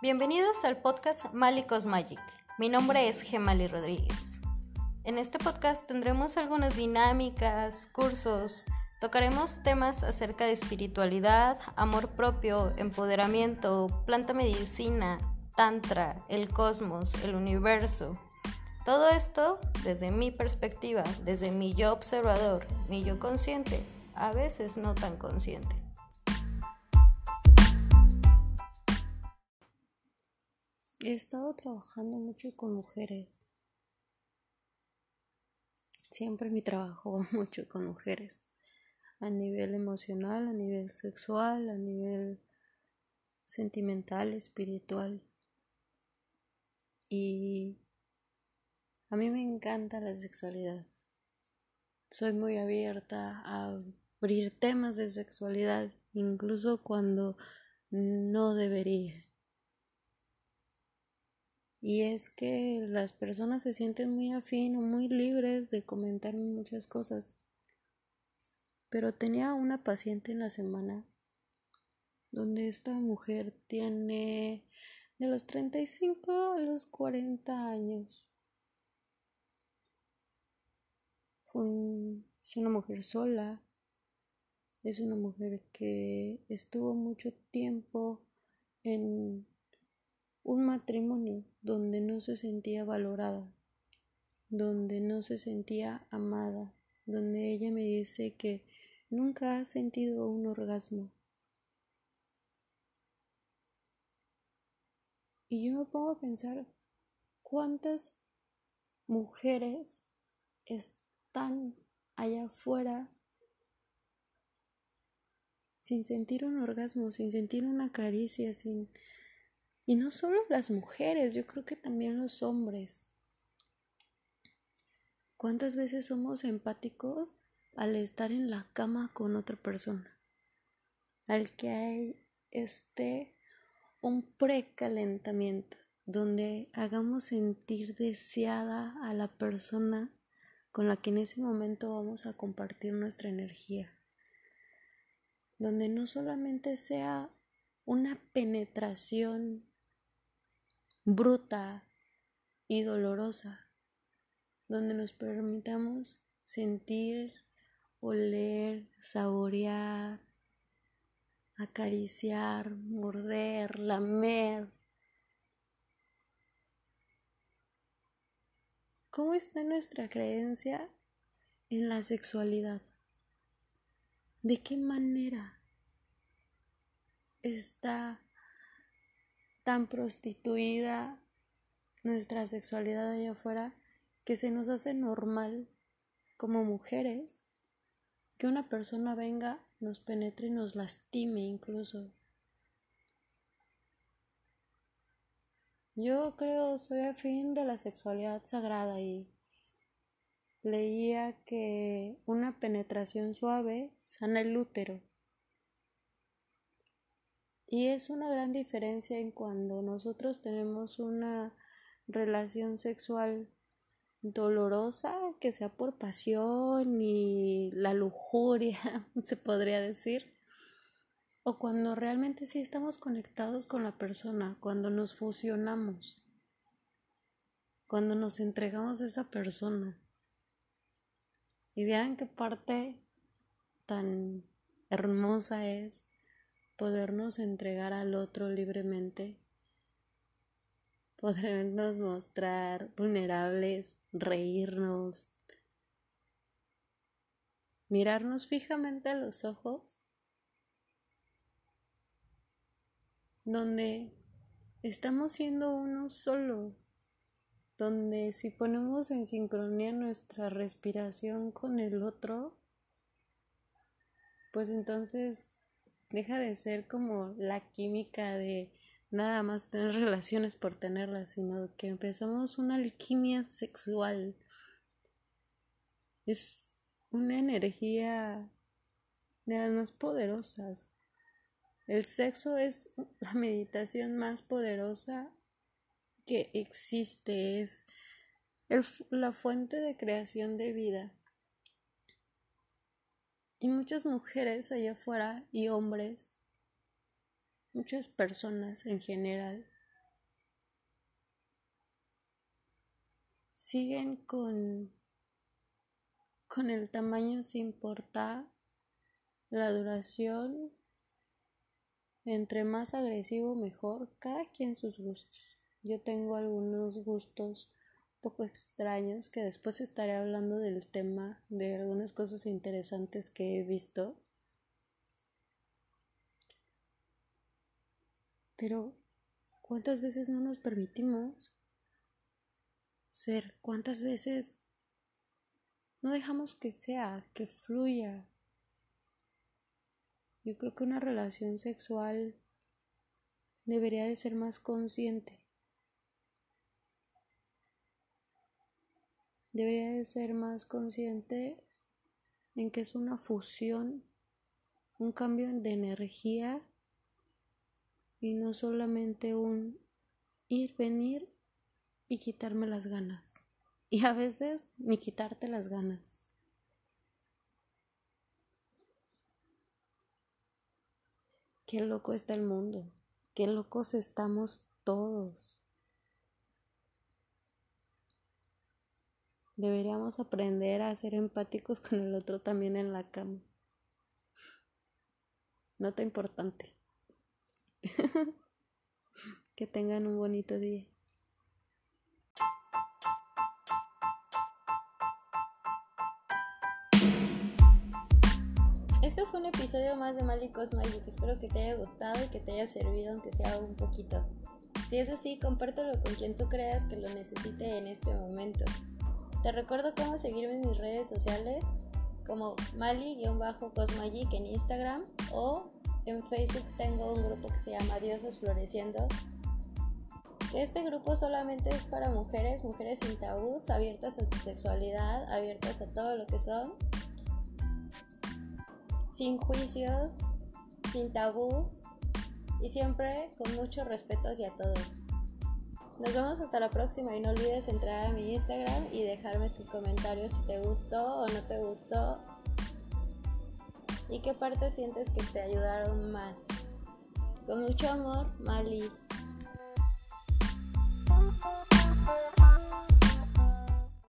Bienvenidos al podcast Malicos Magic. Mi nombre es Gemali Rodríguez. En este podcast tendremos algunas dinámicas, cursos, tocaremos temas acerca de espiritualidad, amor propio, empoderamiento, planta medicina, tantra, el cosmos, el universo. Todo esto desde mi perspectiva, desde mi yo observador, mi yo consciente, a veces no tan consciente. He estado trabajando mucho con mujeres. Siempre mi trabajo va mucho con mujeres. A nivel emocional, a nivel sexual, a nivel sentimental, espiritual. Y a mí me encanta la sexualidad. Soy muy abierta a abrir temas de sexualidad, incluso cuando no debería. Y es que las personas se sienten muy afín o muy libres de comentarme muchas cosas. Pero tenía una paciente en la semana donde esta mujer tiene de los 35 a los 40 años. es una mujer sola, es una mujer que estuvo mucho tiempo en un matrimonio donde no se sentía valorada, donde no se sentía amada, donde ella me dice que nunca ha sentido un orgasmo. Y yo me pongo a pensar cuántas mujeres están allá afuera sin sentir un orgasmo, sin sentir una caricia, sin y no solo las mujeres, yo creo que también los hombres. ¿Cuántas veces somos empáticos al estar en la cama con otra persona? Al que hay este un precalentamiento donde hagamos sentir deseada a la persona con la que en ese momento vamos a compartir nuestra energía. Donde no solamente sea una penetración bruta y dolorosa, donde nos permitamos sentir, oler, saborear, acariciar, morder, lamer. ¿Cómo está nuestra creencia en la sexualidad? ¿De qué manera está tan prostituida nuestra sexualidad allá afuera que se nos hace normal como mujeres que una persona venga, nos penetre y nos lastime incluso. Yo creo, soy afín de la sexualidad sagrada y leía que una penetración suave sana el útero. Y es una gran diferencia en cuando nosotros tenemos una relación sexual dolorosa, que sea por pasión y la lujuria, se podría decir, o cuando realmente sí estamos conectados con la persona, cuando nos fusionamos, cuando nos entregamos a esa persona. Y vean qué parte tan hermosa es podernos entregar al otro libremente, podernos mostrar vulnerables, reírnos, mirarnos fijamente a los ojos, donde estamos siendo uno solo, donde si ponemos en sincronía nuestra respiración con el otro, pues entonces deja de ser como la química de nada más tener relaciones por tenerlas, sino que empezamos una alquimia sexual. Es una energía de las más poderosas. El sexo es la meditación más poderosa que existe, es la fuente de creación de vida. Y muchas mujeres allá afuera y hombres, muchas personas en general, siguen con, con el tamaño sin importar la duración. Entre más agresivo mejor, cada quien sus gustos. Yo tengo algunos gustos poco extraños que después estaré hablando del tema de algunas cosas interesantes que he visto. Pero, ¿cuántas veces no nos permitimos ser? ¿Cuántas veces no dejamos que sea, que fluya? Yo creo que una relación sexual debería de ser más consciente. Debería de ser más consciente en que es una fusión, un cambio de energía y no solamente un ir, venir y quitarme las ganas. Y a veces ni quitarte las ganas. Qué loco está el mundo, qué locos estamos todos. Deberíamos aprender a ser empáticos con el otro también en la cama. Nota importante. que tengan un bonito día. Este fue un episodio más de Malicos Magic. Espero que te haya gustado y que te haya servido, aunque sea un poquito. Si es así, compártelo con quien tú creas que lo necesite en este momento. Te recuerdo cómo seguirme en mis redes sociales como Mali-Cosmagic en Instagram o en Facebook tengo un grupo que se llama Diosas Floreciendo. Este grupo solamente es para mujeres, mujeres sin tabús, abiertas a su sexualidad, abiertas a todo lo que son, sin juicios, sin tabús y siempre con mucho respeto hacia todos. Nos vemos hasta la próxima y no olvides entrar a mi Instagram y dejarme tus comentarios si te gustó o no te gustó y qué parte sientes que te ayudaron más. Con mucho amor, Mali.